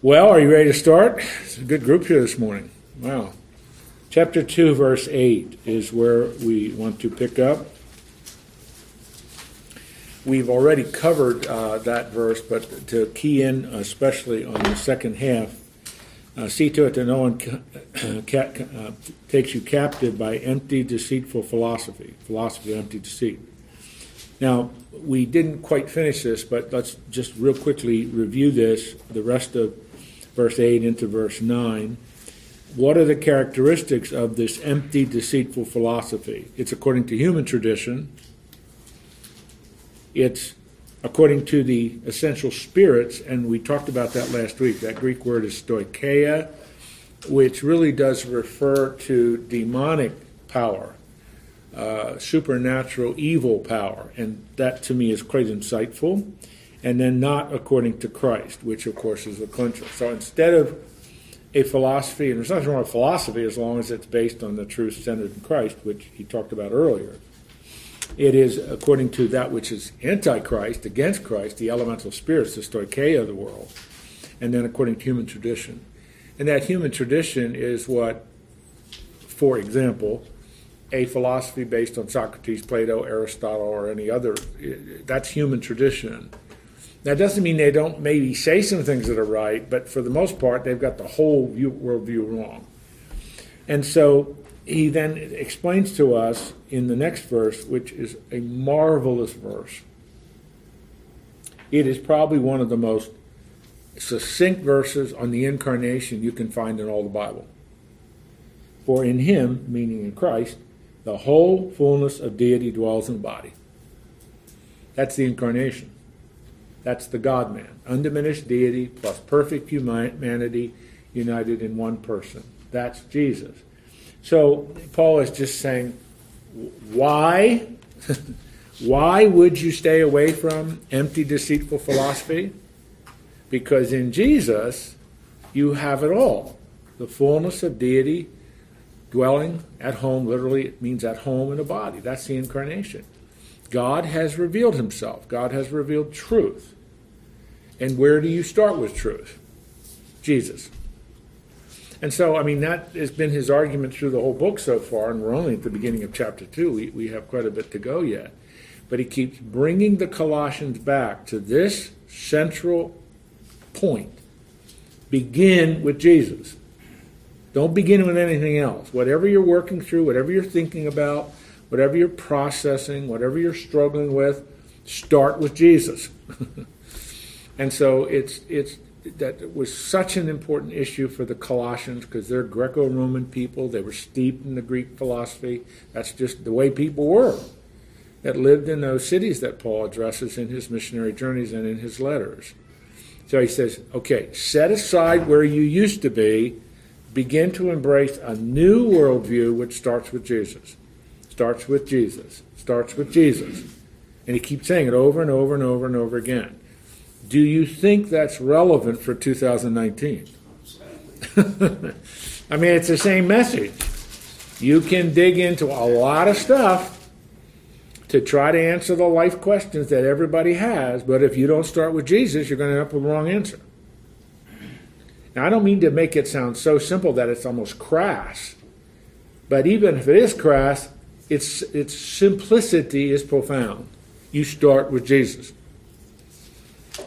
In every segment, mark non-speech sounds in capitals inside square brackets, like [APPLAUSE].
Well, are you ready to start? It's a good group here this morning. Wow. Chapter 2, verse 8 is where we want to pick up. We've already covered uh, that verse, but to key in especially on the second half, uh, see to it that no one ca- [COUGHS] ca- uh, takes you captive by empty, deceitful philosophy. Philosophy, empty deceit. Now, we didn't quite finish this, but let's just real quickly review this, the rest of verse 8 into verse 9. What are the characteristics of this empty, deceitful philosophy? It's according to human tradition, it's according to the essential spirits, and we talked about that last week. That Greek word is stoicheia, which really does refer to demonic power, uh, supernatural evil power, and that to me is quite insightful. And then not according to Christ, which of course is the clincher. So instead of a philosophy, and there's nothing wrong with philosophy as long as it's based on the truth centered in Christ, which he talked about earlier. It is according to that which is antichrist, against Christ, the elemental spirits, the stoicheia of the world, and then according to human tradition. And that human tradition is what, for example, a philosophy based on Socrates, Plato, Aristotle, or any other, that's human tradition. That doesn't mean they don't maybe say some things that are right, but for the most part, they've got the whole view, worldview wrong. And so he then explains to us in the next verse, which is a marvelous verse. It is probably one of the most succinct verses on the incarnation you can find in all the Bible. For in him, meaning in Christ, the whole fullness of deity dwells in the body. That's the incarnation. That's the God man. Undiminished deity plus perfect humanity united in one person. That's Jesus. So Paul is just saying, why? [LAUGHS] why would you stay away from empty, deceitful philosophy? Because in Jesus, you have it all the fullness of deity dwelling at home. Literally, it means at home in a body. That's the incarnation. God has revealed himself, God has revealed truth. And where do you start with truth? Jesus. And so, I mean, that has been his argument through the whole book so far, and we're only at the beginning of chapter 2. We, we have quite a bit to go yet. But he keeps bringing the Colossians back to this central point. Begin with Jesus. Don't begin with anything else. Whatever you're working through, whatever you're thinking about, whatever you're processing, whatever you're struggling with, start with Jesus. [LAUGHS] and so it's it's that was such an important issue for the Colossians because they're Greco-Roman people. They were steeped in the Greek philosophy. That's just the way people were that lived in those cities that Paul addresses in his missionary journeys and in his letters. So he says, okay, set aside where you used to be, begin to embrace a new worldview which starts with Jesus. Starts with Jesus. Starts with Jesus. And he keeps saying it over and over and over and over again. Do you think that's relevant for 2019? [LAUGHS] I mean, it's the same message. You can dig into a lot of stuff to try to answer the life questions that everybody has, but if you don't start with Jesus, you're going to end up with the wrong answer. Now, I don't mean to make it sound so simple that it's almost crass, but even if it is crass, its, its simplicity is profound. You start with Jesus.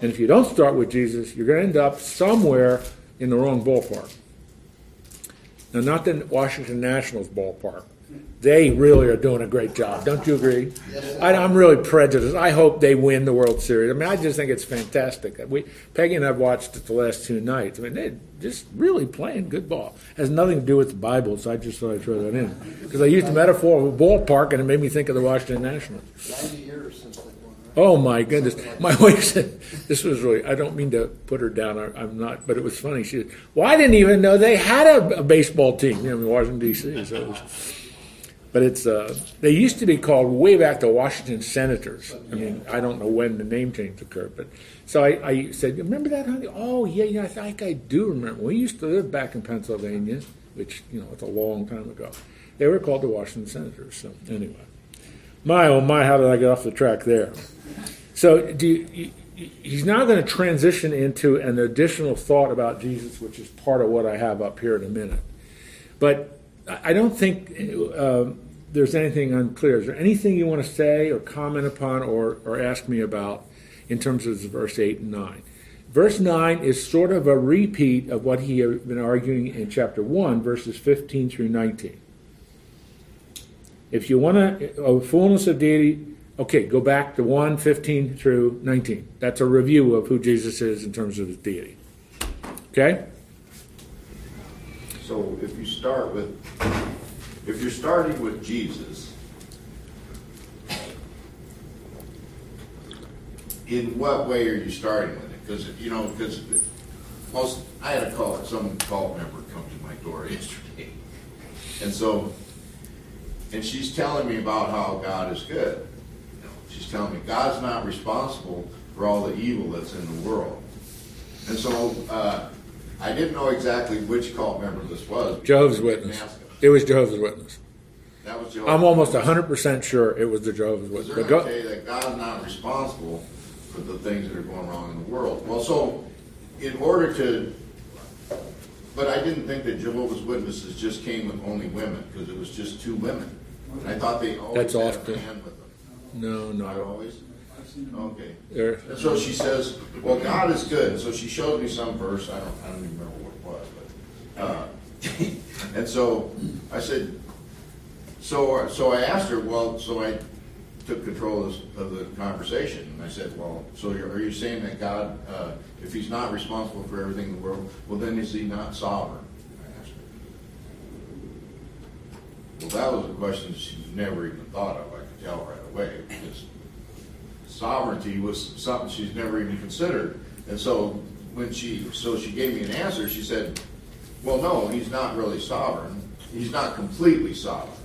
And if you don't start with Jesus, you're going to end up somewhere in the wrong ballpark. Now, not the Washington Nationals ballpark. They really are doing a great job. Don't you agree? I, am really prejudiced. I hope they win the World Series. I mean, I just think it's fantastic. We, Peggy and I've watched it the last two nights. I mean, they're just really playing good ball. It has nothing to do with the Bible, so I just thought I'd throw that in. Because I used the metaphor of a ballpark, and it made me think of the Washington Nationals. 90 years Oh my goodness! My [LAUGHS] wife said this was really. I don't mean to put her down. I, am not, but it was funny. She said, "Well, I didn't even know they had a, a baseball team in Washington D.C." So, it was, but it's uh, they used to be called way back the Washington Senators. I mean, I don't know when the name change occurred, but so I, I said, "Remember that, honey?" Oh yeah, yeah. I think I do remember. We used to live back in Pennsylvania, which you know, it's a long time ago. They were called the Washington Senators. So anyway, my oh my, how did I get off the track there? So do you, he's now going to transition into an additional thought about Jesus, which is part of what I have up here in a minute. But I don't think uh, there's anything unclear. Is there anything you want to say or comment upon or, or ask me about in terms of verse 8 and 9? Verse 9 is sort of a repeat of what he had been arguing in chapter 1, verses 15 through 19. If you want to, a fullness of deity, okay, go back to 1, 15 through 19. That's a review of who Jesus is in terms of his deity. Okay? So if you start with, if you're starting with Jesus, in what way are you starting with it? Because, you know, because most, I had a call, some call member come to my door [LAUGHS] yesterday. And so, and she's telling me about how God is good. She's telling me God's not responsible for all the evil that's in the world. And so, uh, I didn't know exactly which cult member this was. Jehovah's Witness. It was Jehovah's Witness. That was Jehovah's I'm almost 100% sure it was the Jehovah's Witness. they're But going to that God's not responsible for the things that are going wrong in the world. Well, so in order to, but I didn't think that Jehovah's Witnesses just came with only women because it was just two women. I thought they always That's had often- a man with. No, Not no. always. Okay. There, And so she says, "Well, God is good." So she showed me some verse. I don't, I don't even remember what it was, but, uh, [LAUGHS] and so I said, so so I asked her. Well, so I took control of, of the conversation, and I said, "Well, so you're, are you saying that God, uh, if He's not responsible for everything in the world, well, then is He not sovereign?" I asked her. Well, that was a question she never even thought of. I right away because sovereignty was something she's never even considered. And so when she, so she gave me an answer, she said, well, no, he's not really sovereign. He's not completely sovereign.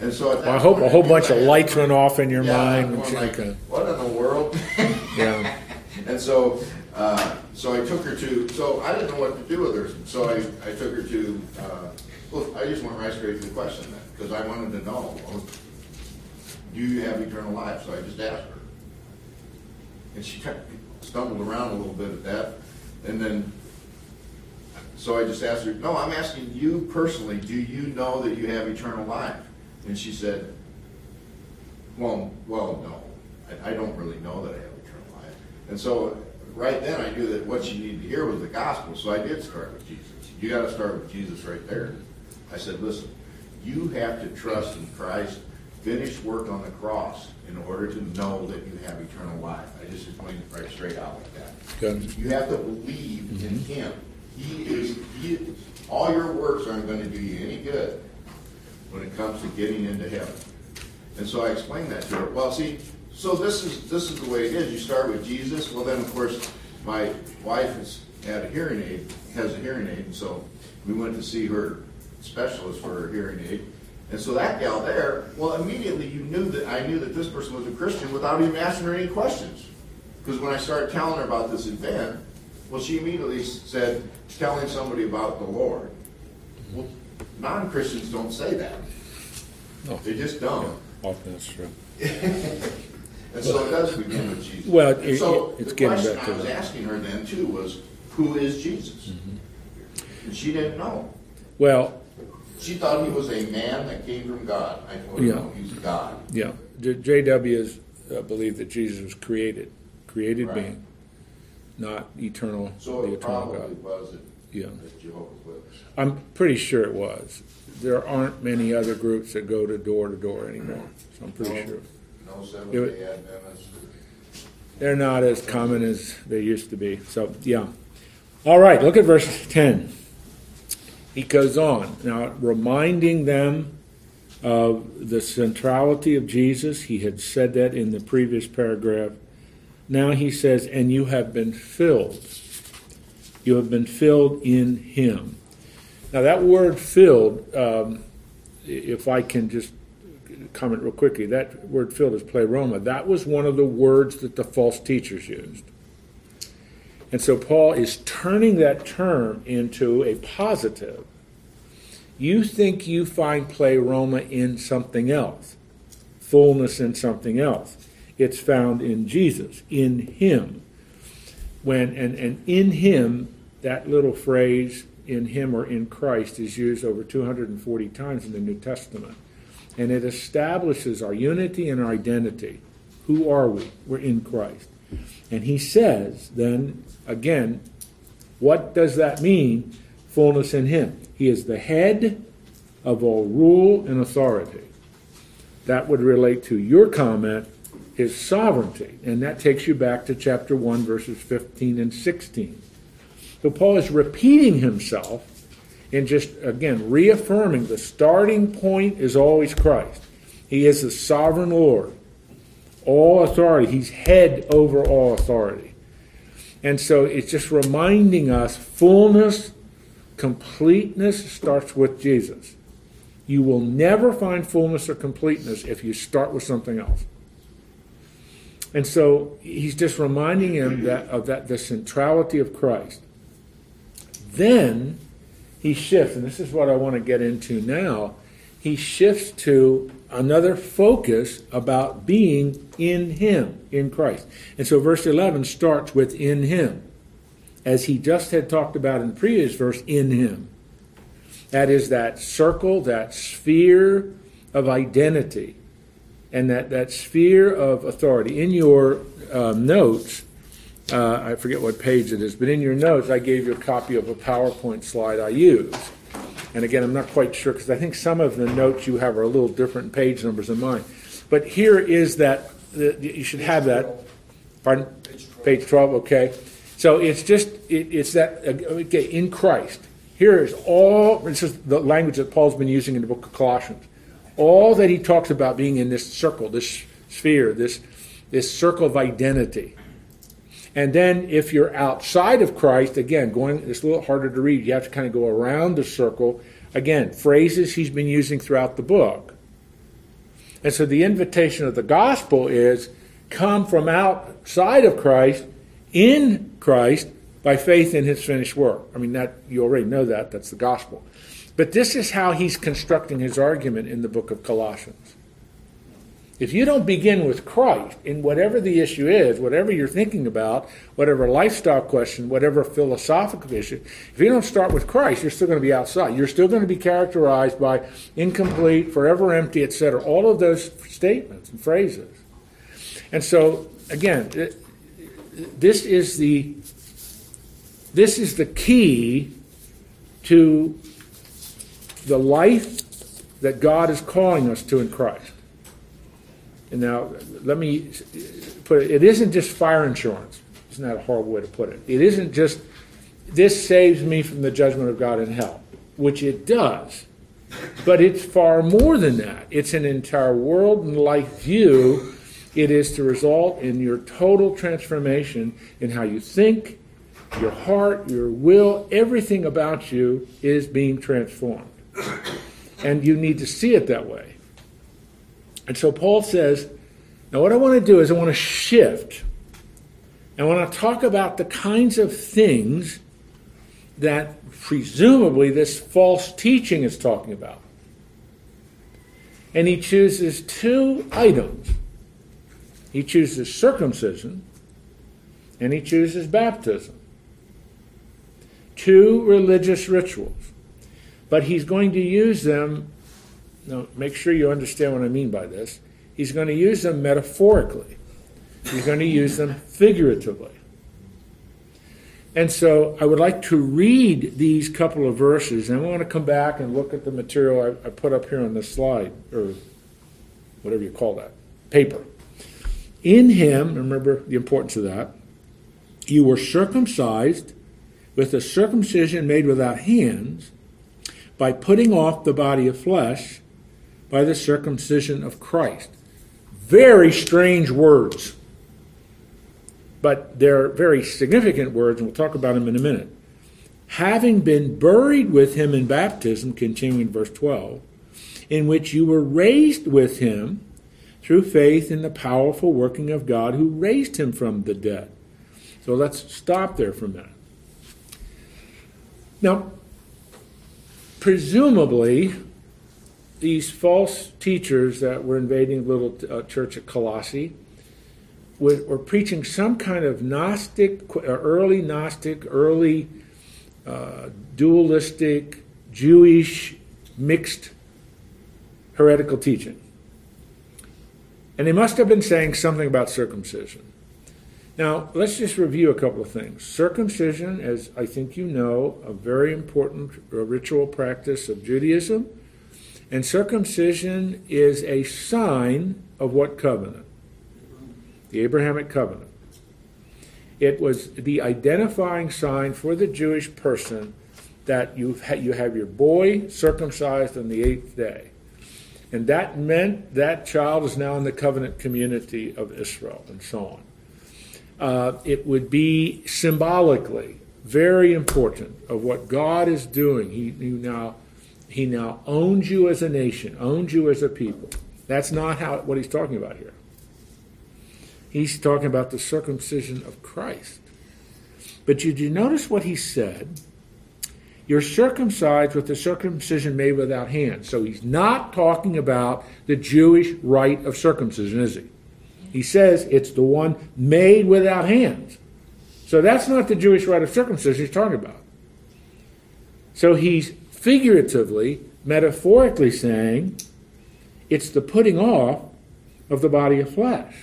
And so Well, I hope a whole bunch of lights went off in your Yeah, mind. Going like, okay. what in the world? [LAUGHS] Yeah. And so, uh, so I took her to, so I didn't know what to do with her. So I, I took her to, uh, well, I just went right straight to the question then, because I wanted to know, do you have eternal life? So I just asked her. And she kind of stumbled around a little bit at that. And then, so I just asked her, no, I'm asking you personally, do you know that you have eternal life? And she said, well, well, no, I, I don't really know that I have eternal life. And so, right then, I knew that what she needed to hear was the gospel, so I did start with Jesus. You gotta start with Jesus right there. I said, listen, you have to trust in Christ, finished work on the cross, in order to know that you have eternal life. I just explained it right straight out like that. Good. You have to believe in mm-hmm. Him. He is, he, all your works aren't gonna do you any good when it comes to getting into heaven. And so I explained that to her. Well, see, so this is this is the way it is. You start with Jesus. Well, then of course, my wife has had a hearing aid, has a hearing aid, and so we went to see her specialist for her hearing aid. And so that gal there, well, immediately you knew that I knew that this person was a Christian without even asking her any questions. Because when I started telling her about this event, well, she immediately said, telling somebody about the Lord. Well, non-Christians don't say that. No. They just don't. Often that's true. [LAUGHS] And so it does begin with Jesus. Well, it- so it- it's the getting question back to I was that. asking her then too was, who is Jesus? Mm-hmm. And she didn't know. Well, She thought he was a man that came from God. I told her, Yeah. no, he's God. yeah, J- JWs uh, believe that Jesus was created, created Right. being, not eternal, So the it eternal probably God. was Yeah. a Jehovah's Witness. I'm pretty sure it was. There aren't many other groups that go to door to door anymore, so I'm pretty sure. No Seventh It wa- Day. They're not as common as they used to be. So, yeah. All right, look at verse 10. He goes on, now reminding them of the centrality of Jesus. He had said that in the previous paragraph. Now he says, and you have been filled. You have been filled in him. Now, that word filled, um, if I can just comment real quickly, that word filled is pleroma. That was one of the words that the false teachers used. And so Paul is turning that term into a positive. You think you find pleroma in something else, fullness in something else. It's found in Jesus, in Him. When and, and in Him, that little phrase in Him or in Christ is used over 240 times in the New Testament. And it establishes our unity and our identity. Who are we? We're in Christ. And he says, then, again, what does that mean? Fullness in him. He is the head of all rule and authority. That would relate to your comment, his sovereignty. And that takes you back to chapter 1, verses 15 and 16. So Paul is repeating himself and just, again, reaffirming the starting point is always Christ. He is the sovereign Lord, all authority. He's head over all authority. And so it's just reminding us fullness, completeness starts with Jesus. You will never find fullness or completeness if you start with something else. And so he's just reminding him that of that the centrality of Christ. Then he shifts, and this is what I want to get into now. He shifts to another focus about being in Him, in Christ. And so verse 11 starts with in Him, as he just had talked about in the previous verse, in Him. That is that circle, that sphere of identity, and that, that sphere of authority. In your uh, notes, uh, I forget what page it is, but in your notes, I gave you a copy of a PowerPoint slide I use. And again, I'm not quite sure because I think some of the notes you have are a little different page numbers than mine. But here is that, the, you should have that. Pardon? Page 12, okay. So it's just, it, it's that, uh, okay, in Christ. Here is all, this is the language that Paul's been using in the book of Colossians. All that he talks about being in this circle, this sphere, this, this circle of identity. And then if you're outside of Christ, again, going it's a little harder to read. You have to kind of go around the circle. Again, phrases he's been using throughout the book. And so the invitation of the gospel is come from outside of Christ in Christ by faith in his finished work. I mean that you already know that, that's the gospel. But this is how he's constructing his argument in the book of Colossians. If you don't begin with Christ in whatever the issue is, whatever you're thinking about, whatever lifestyle question, whatever philosophical issue, if you don't start with Christ, you're still going to be outside. You're still going to be characterized by incomplete, forever empty, etc. All of those statements and phrases. And so, again, this is the this is the key to the life that God is calling us to in Christ. And now, let me put it, it isn't just fire insurance. Isn't that a horrible way to put it? It isn't just, this saves me from the judgment of God in hell, which it does. But it's far more than that. It's an entire world and life view. It is to result in your total transformation in how you think, your heart, your will, everything about you is being transformed. And you need to see it that way. And so Paul says, now what I want to do is I want to shift. I want to talk about the kinds of things that presumably this false teaching is talking about. And he chooses two items. He chooses circumcision and he chooses baptism. Two religious rituals. But he's going to use them now, make sure you understand what I mean by this. He's going to use them metaphorically, he's going to use them figuratively. And so I would like to read these couple of verses, and I want to come back and look at the material I, I put up here on the slide, or whatever you call that, paper. In him, remember the importance of that, you were circumcised with a circumcision made without hands by putting off the body of flesh by the circumcision of Christ. Very strange words, but they're very significant words, and we'll talk about them in a minute. Having been buried with him in baptism, continuing verse 12, in which you were raised with him through faith in the powerful working of God who raised him from the dead. So let's stop there for a minute. Now, presumably, these false teachers that were invading the little uh, church at Colossae were preaching some kind of Gnostic, early Gnostic, early uh, dualistic, Jewish mixed heretical teaching. And they must have been saying something about circumcision. Now, let's just review a couple of things. Circumcision, as I think you know, a very important ritual practice of Judaism. And circumcision is a sign of what covenant? The Abrahamic covenant. It was the identifying sign for the Jewish person that you you have your boy circumcised on the eighth day. And that meant that child is now in the covenant community of Israel and so on. Uh, it would be symbolically very important of what God is doing. He, he, now he now owns you as a nation, owns you as a people. That's not how what he's talking about here. He's talking about the circumcision of Christ. But you notice what he said? You're circumcised with the circumcision made without hands. So he's not talking about the Jewish rite of circumcision, is he? He says it's the one made without hands. So that's not the Jewish rite of circumcision he's talking about. So he's figuratively, metaphorically saying it's the putting off of the body of flesh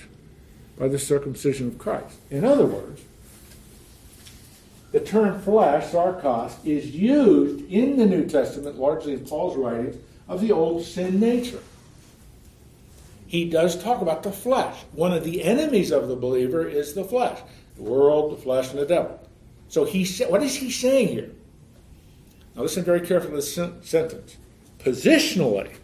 by the circumcision of Christ. In other words, the term flesh, sarkos, is used in the New Testament, largely in Paul's writings, of the old sin nature he does talk about the flesh. One of the enemies of the believer is the flesh the world, the flesh, and the devil. So he what is he saying here? Now listen very carefully to this sentence. Positionally,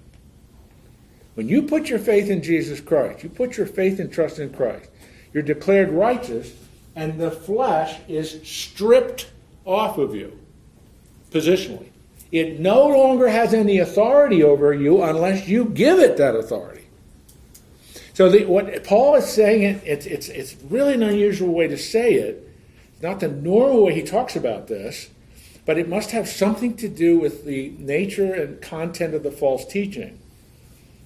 when you put your faith in Jesus Christ, you put your faith and trust in Christ, you're declared righteous, and the flesh is stripped off of you. Positionally. It no longer has any authority over you unless you give it that authority. So the, what Paul is saying, it's, it's, it's really an unusual way to say it. It's not the normal way he talks about this, but it must have something to do with the nature and content of the false teaching.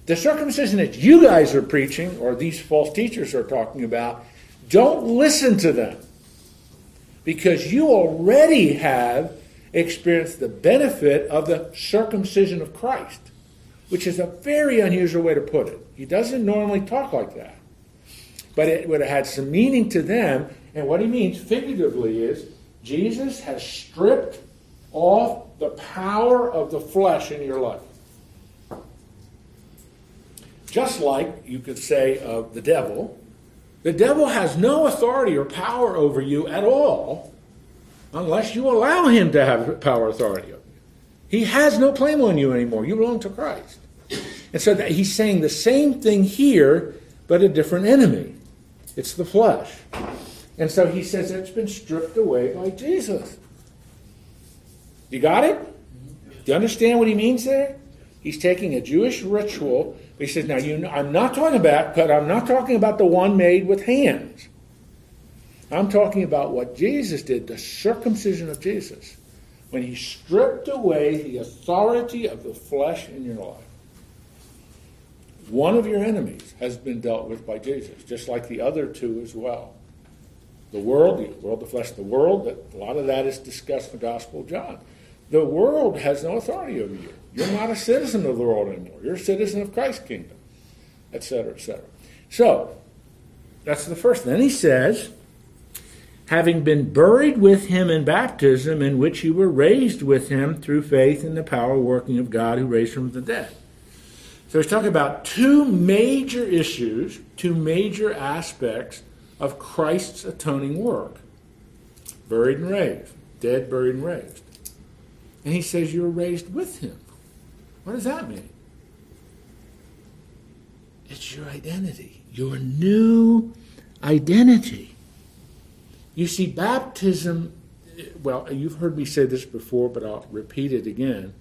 The circumcision that you guys are preaching, or these false teachers are talking about, don't listen to them. Because you already have experienced the benefit of the circumcision of Christ which is a very unusual way to put it. He doesn't normally talk like that. But it would have had some meaning to them, and what he means figuratively is Jesus has stripped off the power of the flesh in your life. Just like you could say of the devil, the devil has no authority or power over you at all unless you allow him to have power authority over you. he has no claim on you anymore. You belong to Christ. And so he's saying the same thing here, but a different enemy. It's the flesh. And so he says it's been stripped away by Jesus. You got it? Do you understand what he means there? He's taking a Jewish ritual, he says, now you know, I'm not talking about, but I'm not talking about the one made with hands. I'm talking about what Jesus did, the circumcision of Jesus when he stripped away the authority of the flesh in your life. One of your enemies has been dealt with by Jesus, just like the other two as well. The world, the world, the flesh, the world, a lot of that is discussed in the Gospel of John. The world has no authority over you. You're not a citizen of the world anymore. You're a citizen of Christ's kingdom, etc., etc. So, that's the first. Then he says, having been buried with him in baptism, in which you were raised with him through faith in the power working of God who raised him from the dead. So he's talking about two major issues, two major aspects of Christ's atoning work buried and raised, dead, buried, and raised. And he says you're raised with him. What does that mean? It's your identity, your new identity. You see, baptism, well, you've heard me say this before, but I'll repeat it again.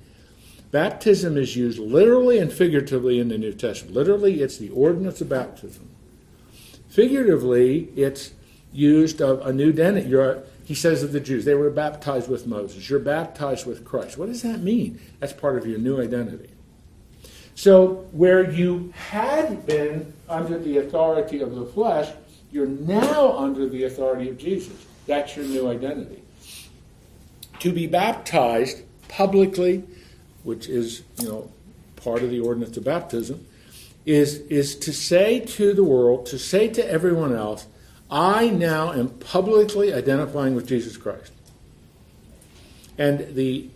Baptism is used literally and figuratively in the New Testament. Literally, it's the ordinance of baptism. Figuratively, it's used of a new identity. He says of the Jews, they were baptized with Moses. You're baptized with Christ. What does that mean? That's part of your new identity. So, where you had been under the authority of the flesh, You're now under the authority of Jesus. That's your new identity. To be baptized publicly, which is, you know, part of the ordinance of baptism, is, is to say to the world, to say to everyone else, I now am publicly identifying with Jesus Christ. And the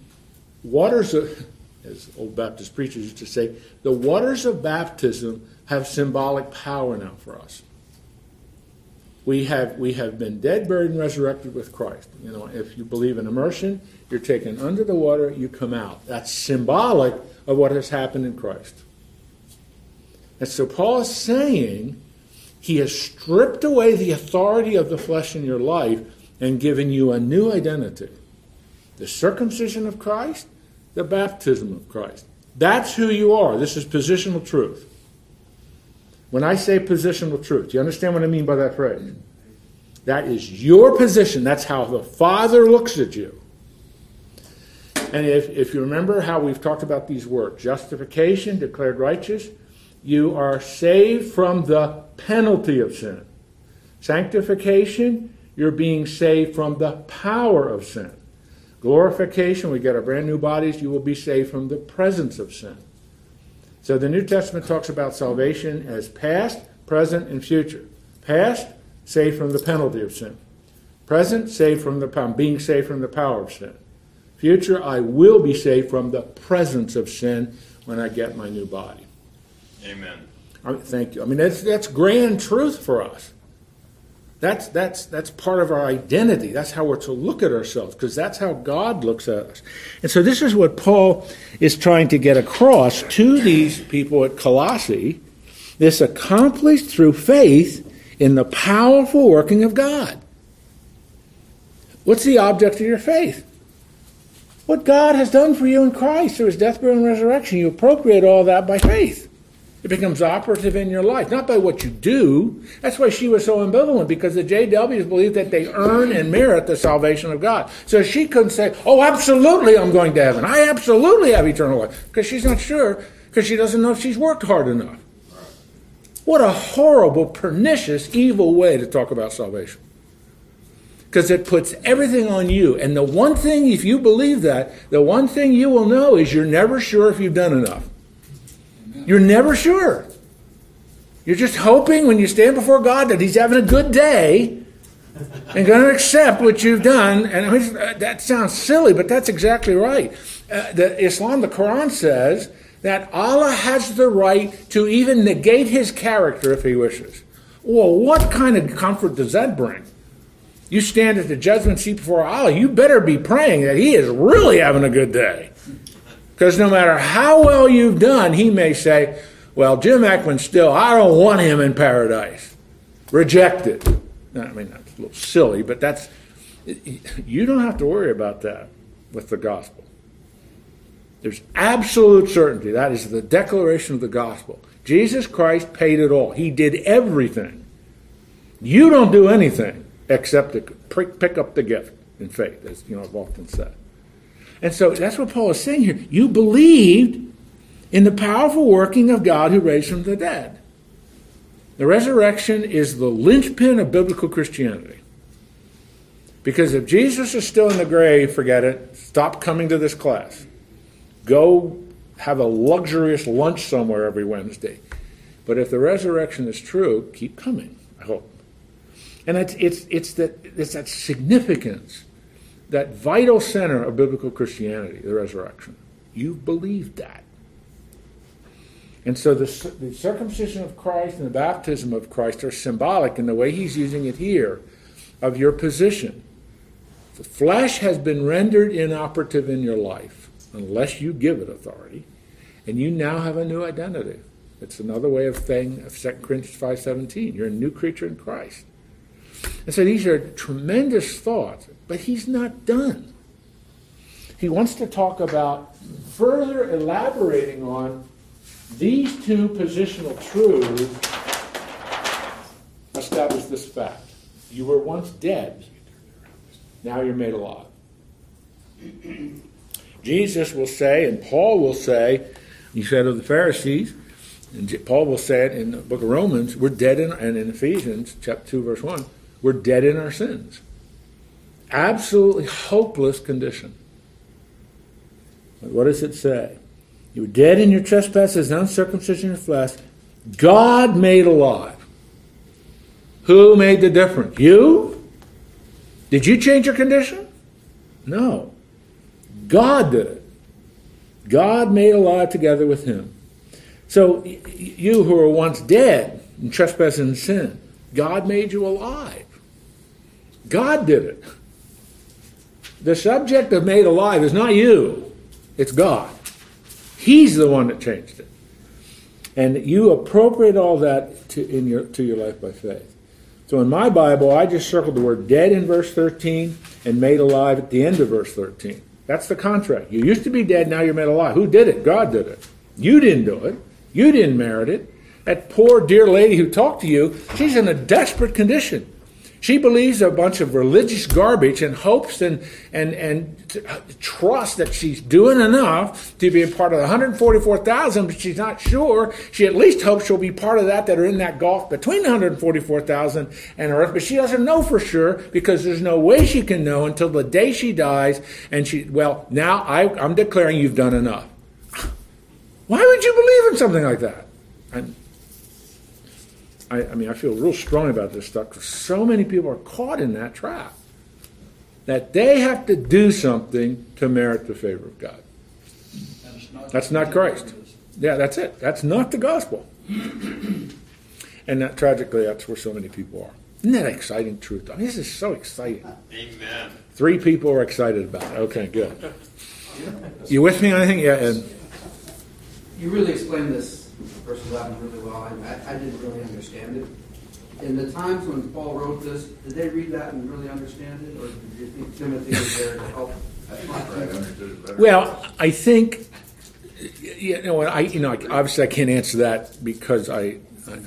waters of, [LAUGHS] as old Baptist preachers used to say, the waters of baptism have symbolic power now for us. We have, we have been dead, buried, and resurrected with Christ. You know, if you believe in immersion, you're taken under the water, you come out. That's symbolic of what has happened in Christ. And so Paul is saying he has stripped away the authority of the flesh in your life and given you a new identity the circumcision of Christ, the baptism of Christ. That's who you are. This is positional truth. When I say positional truth, do you understand what I mean by that phrase? That is your position. That's how the Father looks at you. And if, if you remember how we've talked about these words justification, declared righteous, you are saved from the penalty of sin. Sanctification, you're being saved from the power of sin. Glorification, we get our brand new bodies, you will be saved from the presence of sin. So the New Testament talks about salvation as past, present, and future. Past, saved from the penalty of sin. Present, saved from the being saved from the power of sin. Future, I will be saved from the presence of sin when I get my new body. Amen. I mean, thank you. I mean, that's, that's grand truth for us. That's, that's, that's part of our identity. That's how we're to look at ourselves, because that's how God looks at us. And so, this is what Paul is trying to get across to these people at Colossae this accomplished through faith in the powerful working of God. What's the object of your faith? What God has done for you in Christ through his death, burial, and resurrection. You appropriate all that by faith. It becomes operative in your life, not by what you do. That's why she was so ambivalent, because the JWs believe that they earn and merit the salvation of God. So she couldn't say, Oh, absolutely, I'm going to heaven. I absolutely have eternal life. Because she's not sure, because she doesn't know if she's worked hard enough. What a horrible, pernicious, evil way to talk about salvation. Because it puts everything on you. And the one thing, if you believe that, the one thing you will know is you're never sure if you've done enough. You're never sure. You're just hoping when you stand before God that He's having a good day and going to accept what you've done. And I mean, that sounds silly, but that's exactly right. Uh, the Islam, the Quran says that Allah has the right to even negate His character if He wishes. Well, what kind of comfort does that bring? You stand at the judgment seat before Allah, you better be praying that He is really having a good day. Because no matter how well you've done, he may say, Well, Jim Eckman still, I don't want him in paradise. Reject it. I mean, that's a little silly, but that's, you don't have to worry about that with the gospel. There's absolute certainty. That is the declaration of the gospel. Jesus Christ paid it all, He did everything. You don't do anything except to pick up the gift in faith, as you know, I've often said. And so that's what Paul is saying here. You believed in the powerful working of God who raised from the dead. The resurrection is the linchpin of biblical Christianity. Because if Jesus is still in the grave, forget it. Stop coming to this class. Go have a luxurious lunch somewhere every Wednesday. But if the resurrection is true, keep coming, I hope. And it's, it's, it's, that, it's that significance that vital center of biblical Christianity, the resurrection. You've believed that. And so the, the, circumcision of Christ and the baptism of Christ are symbolic in the way he's using it here of your position. The flesh has been rendered inoperative in your life unless you give it authority, and you now have a new identity. It's another way of saying of 2 Corinthians 5.17. You're a new creature in Christ. And so these are tremendous thoughts, but he's not done. He wants to talk about further elaborating on these two positional truths establish this fact. You were once dead, now you're made alive. [CLEARS THROAT] Jesus will say, and Paul will say, he said of the Pharisees, And Paul will say it in the book of Romans, we're dead in, and in Ephesians chapter 2, verse 1, we're dead in our sins. Absolutely hopeless condition. But what does it say? You were dead in your trespasses and uncircumcision of your flesh. God made alive. Who made the difference? You? Did you change your condition? No. God did it. God made alive together with him. So you who were once dead in trespass and sin, God made you alive. God did it. The subject of made alive is not you, it's God. He's the one that changed it. And you appropriate all that to, in your, to your life by faith. So in my Bible, I just circled the word dead in verse 13 and made alive at the end of verse 13. That's the contract. You used to be dead, now you're made alive. Who did it? God did it. You didn't do it. You didn't merit it. That poor dear lady who talked to you, she's in a desperate condition. She believes a bunch of religious garbage and hopes and, and, and trusts that she's doing enough to be a part of the 144,000, but she's not sure. She at least hopes she'll be part of that that are in that gulf between the 144,000 and Earth, but she doesn't know for sure because there's no way she can know until the day she dies. And she, well, now I, I'm declaring you've done enough. Why would you believe in something like that? I'm, I, I mean, I feel real strong about this stuff because so many people are caught in that trap that they have to do something to merit the favor of God. That's not Christ. Yeah, that's it. That's not the gospel. and that, tragically, that's where so many people are. Isn't that exciting truth? I mean, this is so exciting. Amen. Three people are excited about it. Okay, good. You with me on anything? Yeah, and you really explained this verse 11 really well. I, I, didn't really understand it. In the times when Paul wrote this, did they read that and really understand it, or did you think Timothy was there to help? Well, I think you know, I you know, obviously I can't answer that because I,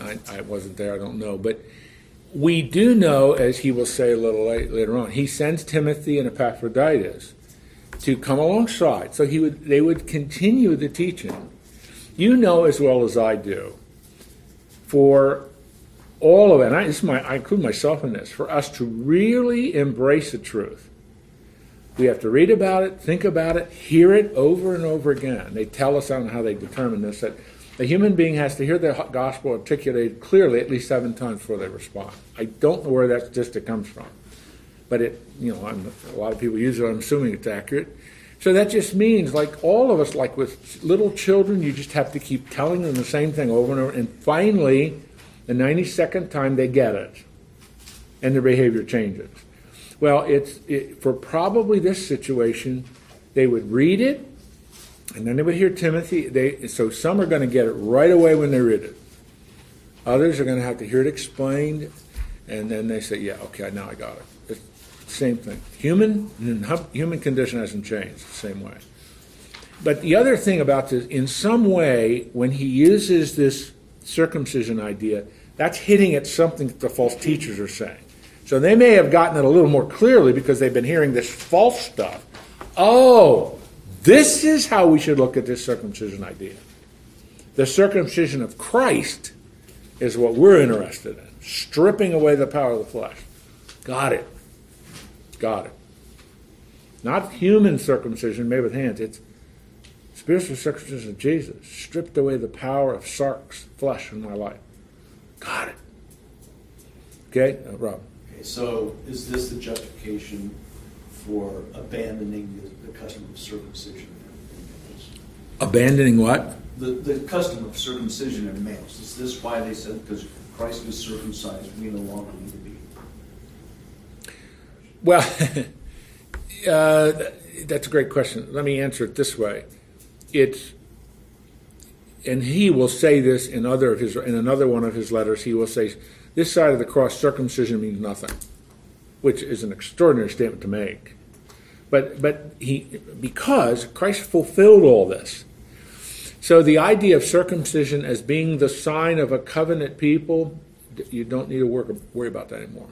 I, I wasn't there. I don't know, but we do know, as he will say a little later on, he sends Timothy and Epaphroditus to come alongside, so he would they would continue the teaching you know as well as I do, for all of it, and I, my, I include myself in this, for us to really embrace the truth, we have to read about it, think about it, hear it over and over again. They tell us on how they determine this that a human being has to hear the gospel articulated clearly at least seven times before they respond. I don't know where that statistic comes from, but it, you know, I'm, a lot of people use it. I'm assuming it's accurate. So that just means, like all of us, like with little children, you just have to keep telling them the same thing over and over. And finally, the 92nd time, they get it. And their behavior changes. Well, it's it, for probably this situation, they would read it, and then they would hear Timothy. They, so some are going to get it right away when they read it. Others are going to have to hear it explained, and then they say, yeah, okay, now I got it. Same thing. Human human condition hasn't changed the same way. But the other thing about this, in some way, when he uses this circumcision idea, that's hitting at something that the false teachers are saying. So they may have gotten it a little more clearly because they've been hearing this false stuff. Oh, this is how we should look at this circumcision idea. The circumcision of Christ is what we're interested in, stripping away the power of the flesh. Got it. Got it. Not human circumcision made with hands. It's spiritual circumcision of Jesus. Stripped away the power of sarx flesh in my life. Got it. Okay, uh, Rob. Okay, so is this the justification for abandoning the, the custom of circumcision? Abandoning what? The, the custom of circumcision in males. Is this why they said because Christ was circumcised, we no longer need to be well, [LAUGHS] uh, that's a great question. Let me answer it this way. It's and he will say this in other of his in another one of his letters. He will say, "This side of the cross, circumcision means nothing," which is an extraordinary statement to make. But but he because Christ fulfilled all this. So the idea of circumcision as being the sign of a covenant people, you don't need to work, worry about that anymore.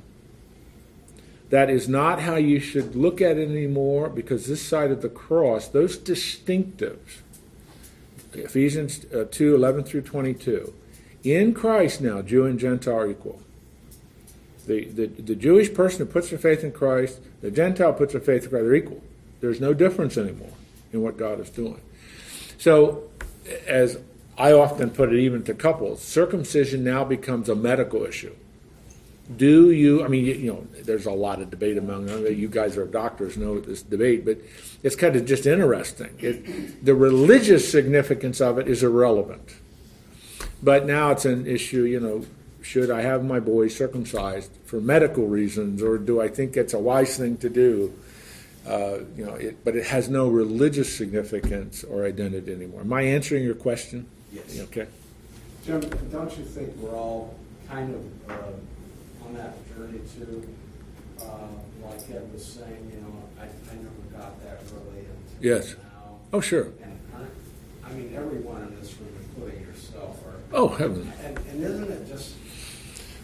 That is not how you should look at it anymore because this side of the cross, those distinctives, Ephesians uh, 2 11 through 22. In Christ now, Jew and Gentile are equal. The, the, the Jewish person who puts their faith in Christ, the Gentile puts their faith in Christ, they're equal. There's no difference anymore in what God is doing. So, as I often put it, even to couples, circumcision now becomes a medical issue. Do you, I mean, you know, there's a lot of debate among you guys are doctors, know this debate, but it's kind of just interesting. It, the religious significance of it is irrelevant. But now it's an issue, you know, should I have my boy circumcised for medical reasons, or do I think it's a wise thing to do? Uh, you know, it, but it has no religious significance or identity anymore. Am I answering your question? Yes. Okay. Jim, don't you think we're all kind of uh, on that journey too? Uh, like Ed was saying, you know, I, I never got that really until Yes. now. Oh, sure. And I, I mean, everyone in this room, including yourself, are. Oh, heaven. And, and isn't it just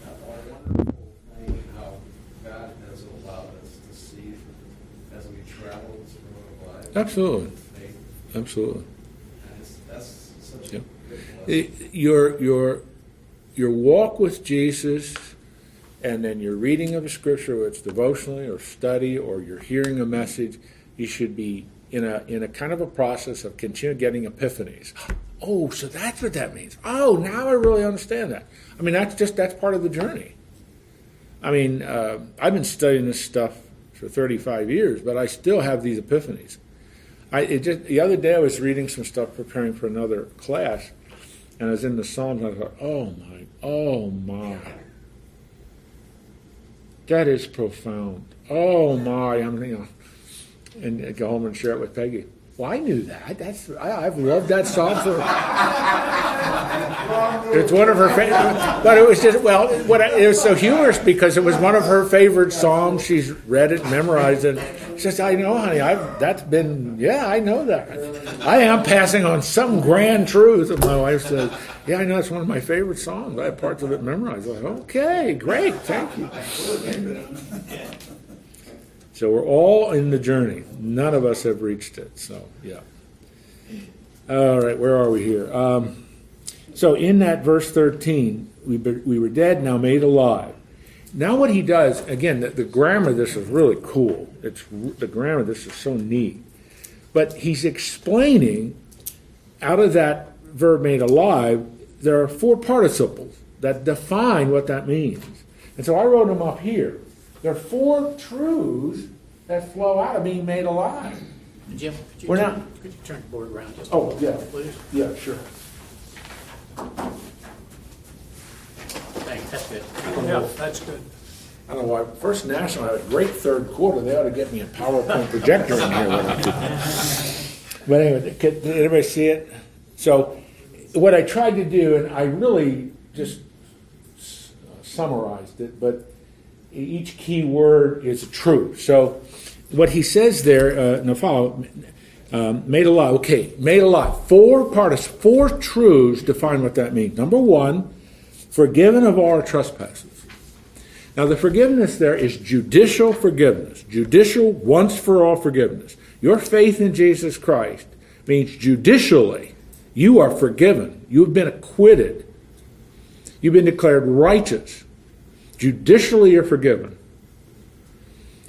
a wonderful thing how God has allowed us to see as we travel of life? Absolutely. Absolutely. and that's such a Yep. good blessing. It- Your your your walk with Jesus, and then your reading of a scripture, whether it's devotionally or study, or you're hearing a message, you should be in a in a kind of a process of continue getting epiphanies. Oh, so that's what that means. Oh, now I really understand that. I mean, that's just that's part of the journey. I mean, uh, I've been studying this stuff for 35 years, but I still have these epiphanies. I just the other day I was reading some stuff preparing for another class, and I was in the Psalms and I thought, oh my, oh my, that is profound. Oh my, I'm you know, and go home and share it with Peggy. Well, I knew that. That's I, I've loved that psalm for. It's one of her favorite, but it was just well. What it was so humorous because it was one of her favorite psalms. She's read it, memorized it. Says, "I know, honey. I've that's been yeah, I know that. I am passing on some grand truth." And my wife says, "Yeah, I know. It's one of my favorite songs. I have parts of it memorized." I'm like, okay, great, thank you. So we're all in the journey. None of us have reached it. So yeah. All right, where are we here? Um, so in that verse 13, we, be, we were dead, now made alive. Now what he does, again, the, the grammar of this is really cool. It's the grammar of this is so neat. But he's explaining out of that verb made alive, there are four participles that define what that means. And so I wrote them up here. There are four truths that flow out of being made alive. Jim, could you, We're turn, not- could you turn the board around just Oh, a yeah. please? Yeah, sure. Thanks, that's good. Yeah, that's good. I don't know why. First National had a great third quarter. They ought to get me a PowerPoint projector in here. when I but anyway, did did everybody see it? So, what I tried to do, and I really just s- summarized it, but each key word is true. So, what he says there, uh, now follow, um, made alive. Okay, made alive. Four parts, four truths define what that means. Number one, forgiven of all our trespasses. Now, the forgiveness there is judicial forgiveness, judicial once for all forgiveness. Your faith in Jesus Christ means judicially you are forgiven. You've been acquitted. You've been declared righteous. Judicially, you're forgiven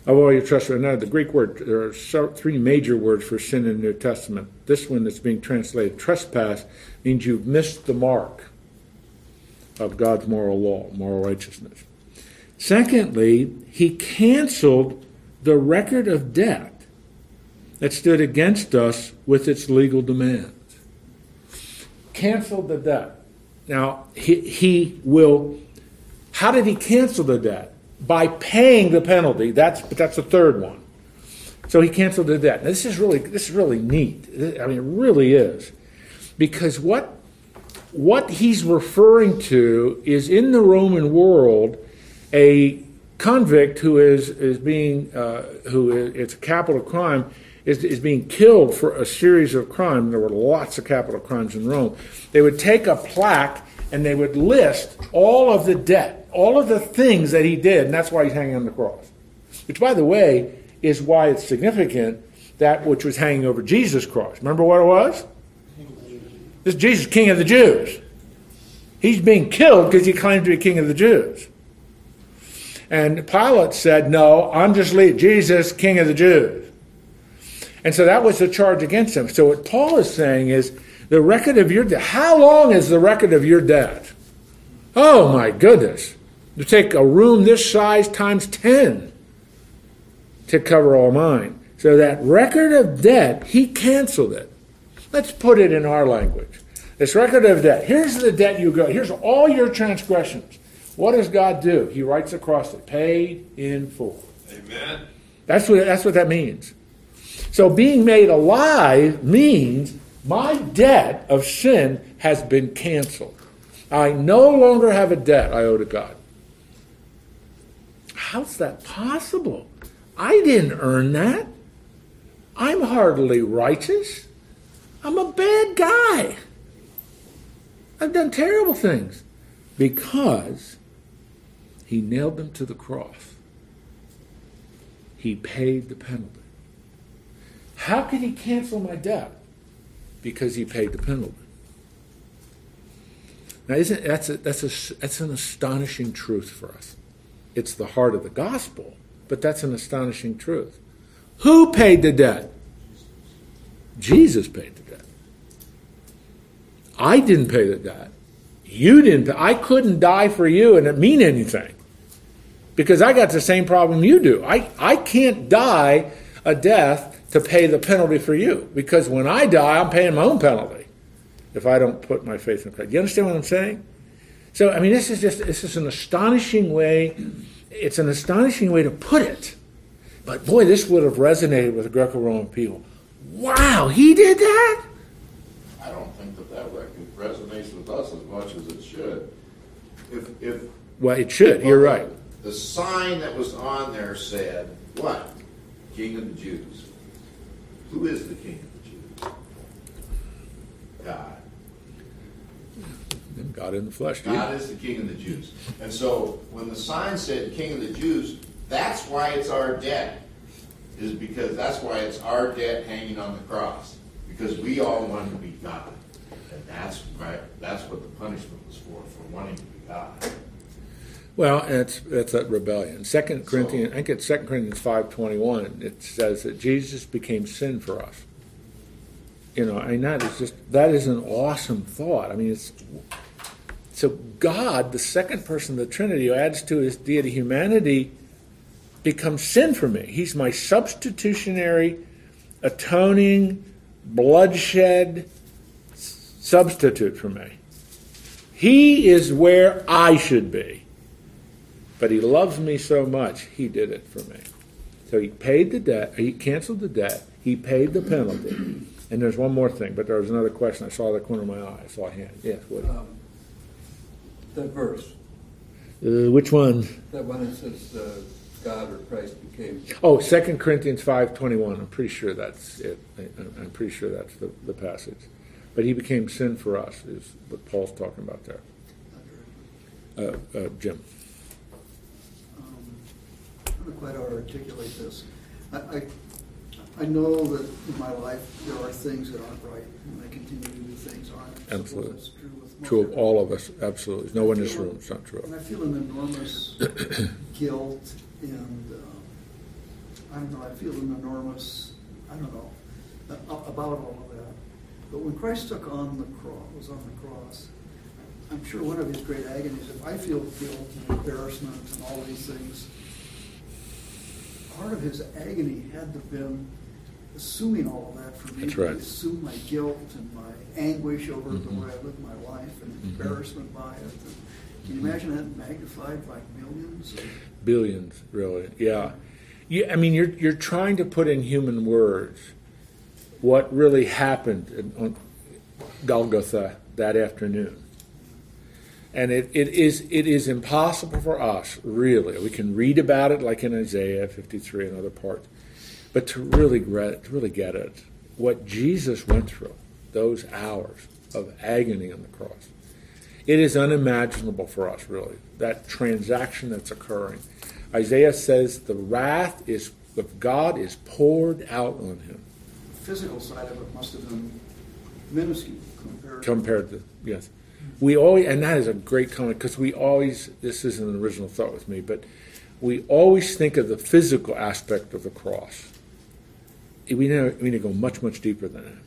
of all your trespasses. Now, the Greek word, there are three major words for sin in the New Testament. This one that's being translated trespass means you've missed the mark of God's moral law, moral righteousness. Secondly, he canceled the record of debt that stood against us with its legal demands. Canceled the debt. Now, he, he will, how did he cancel the debt? By paying the penalty. That's, but that's the third one. So he canceled the debt. Now, this is really, this is really neat. I mean, it really is. Because what, what he's referring to is in the Roman world, a convict who is is being uh, who is, it's a capital crime is, is being killed for a series of crimes. There were lots of capital crimes in Rome. They would take a plaque and they would list all of the debt, all of the things that he did, and that's why he's hanging on the cross. Which, by the way, is why it's significant that which was hanging over Jesus' cross. Remember what it was? This Jesus, King of the Jews. He's being killed because he claimed to be King of the Jews. And Pilate said, No, I'm just lead Jesus, King of the Jews. And so that was the charge against him. So what Paul is saying is the record of your debt. How long is the record of your debt? Oh my goodness. You take a room this size times 10 to cover all mine. So that record of debt, he canceled it. Let's put it in our language. This record of debt. Here's the debt you go. Here's all your transgressions. What does God do? He writes across it, paid in full. Amen. That's what, that's what that means. So being made alive means my debt of sin has been canceled. I no longer have a debt I owe to God. How's that possible? I didn't earn that. I'm hardly righteous. I'm a bad guy. I've done terrible things because he nailed them to the cross. He paid the penalty. How could he cancel my debt? Because he paid the penalty. Now, isn't that's a, that's a, that's an astonishing truth for us. It's the heart of the gospel, but that's an astonishing truth. Who paid the debt? Jesus paid the debt. I didn't pay the debt. You didn't. Pay. I couldn't die for you and it mean anything because I got the same problem you do. I, I can't die a death to pay the penalty for you because when I die, I'm paying my own penalty if I don't put my faith in Christ. You understand what I'm saying? So, I mean, this is just this is an astonishing way. It's an astonishing way to put it. But boy, this would have resonated with the Greco-Roman people. Wow, he did that. I don't think that that record resonates with us as much as it should. If, if. Well, it should. You're right. The sign that was on there said, what? King of the Jews. Who is the King of the Jews? God. God in the flesh. God is the King of the Jews. And so when the sign said King of the Jews, that's why it's our debt. Is because that's why it's our debt hanging on the cross. Because we all want to be God. That's right that's what the punishment was for, for wanting to be God. Well, it's that's that rebellion. Second Corinthians, I think it's Second Corinthians five twenty one. It says that Jesus became sin for us. You know, I mean that is just that is an awesome thought. I mean, it's so God, the second person of the Trinity, who adds to his deity humanity, becomes sin for me. He's my substitutionary, atoning, bloodshed substitute for me. He is where I should be. But he loves me so much, he did it for me. So he paid the debt, he canceled the debt, he paid the penalty. And there's one more thing, but there was another question. I saw the corner of my eye. I saw a hand. Yes, Woody. Um, That verse, Uh, which one? that one that says uh, God or Christ became, Oh, 2 Corinthians 5.21. I'm pretty sure that's it. I, I'm pretty sure that's the, the passage. But he became sin for us, is what Paul's talking about there. Uh, uh, Jim. um, I don't know quite how to articulate this. I, I, I know that in my life, there are things that aren't right, and I continue to do things aren't. Absolutely. That's true True of all of us, absolutely. No one in this room, it's not true. And I feel an enormous [COUGHS] guilt and, uh, I don't know, I feel an enormous, I don't know, about all of that. But when Christ took on the cross, was on the cross, I'm sure one of his great agonies, if I feel guilt and embarrassment and all these things, part of his agony had to have been assuming all of that for me. That's right. Assume my guilt and my anguish over the Mhm. way I lived my life and Mhm. embarrassment by it. Can you imagine that magnified by millions? Billions, really. Yeah. You, I mean, you're, you're trying to put in human words what really happened on Golgotha that afternoon. And it, it is it is impossible for us, really. We can read about it like in Isaiah 53 and other parts, but to really get, to really get it, what Jesus went through, those hours of agony on the cross, it is unimaginable for us, really, that transaction that's occurring. Isaiah says the wrath is of God is poured out on him. Physical side of it must have been minuscule compared. compared to yes we always and that is a great comment because we always this isn't an original thought with me but we always think of the physical aspect of the cross we need, we need to go much much deeper than that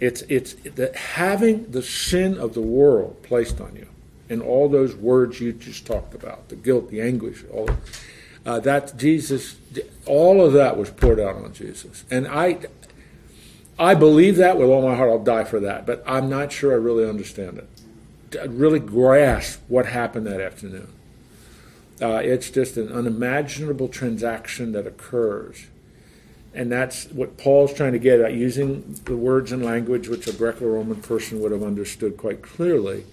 it's it's that having the sin of the world placed on you and all those words you just talked about the guilt the anguish all uh, that jesus all of that was poured out on jesus and i I believe that with all my heart. I'll die for that. But I'm not sure I really understand it. To really grasp what happened that afternoon. Uh, it's just an unimaginable transaction that occurs. And that's what Paul's trying to get at, using the words and language which a Greco Roman person would have understood quite clearly.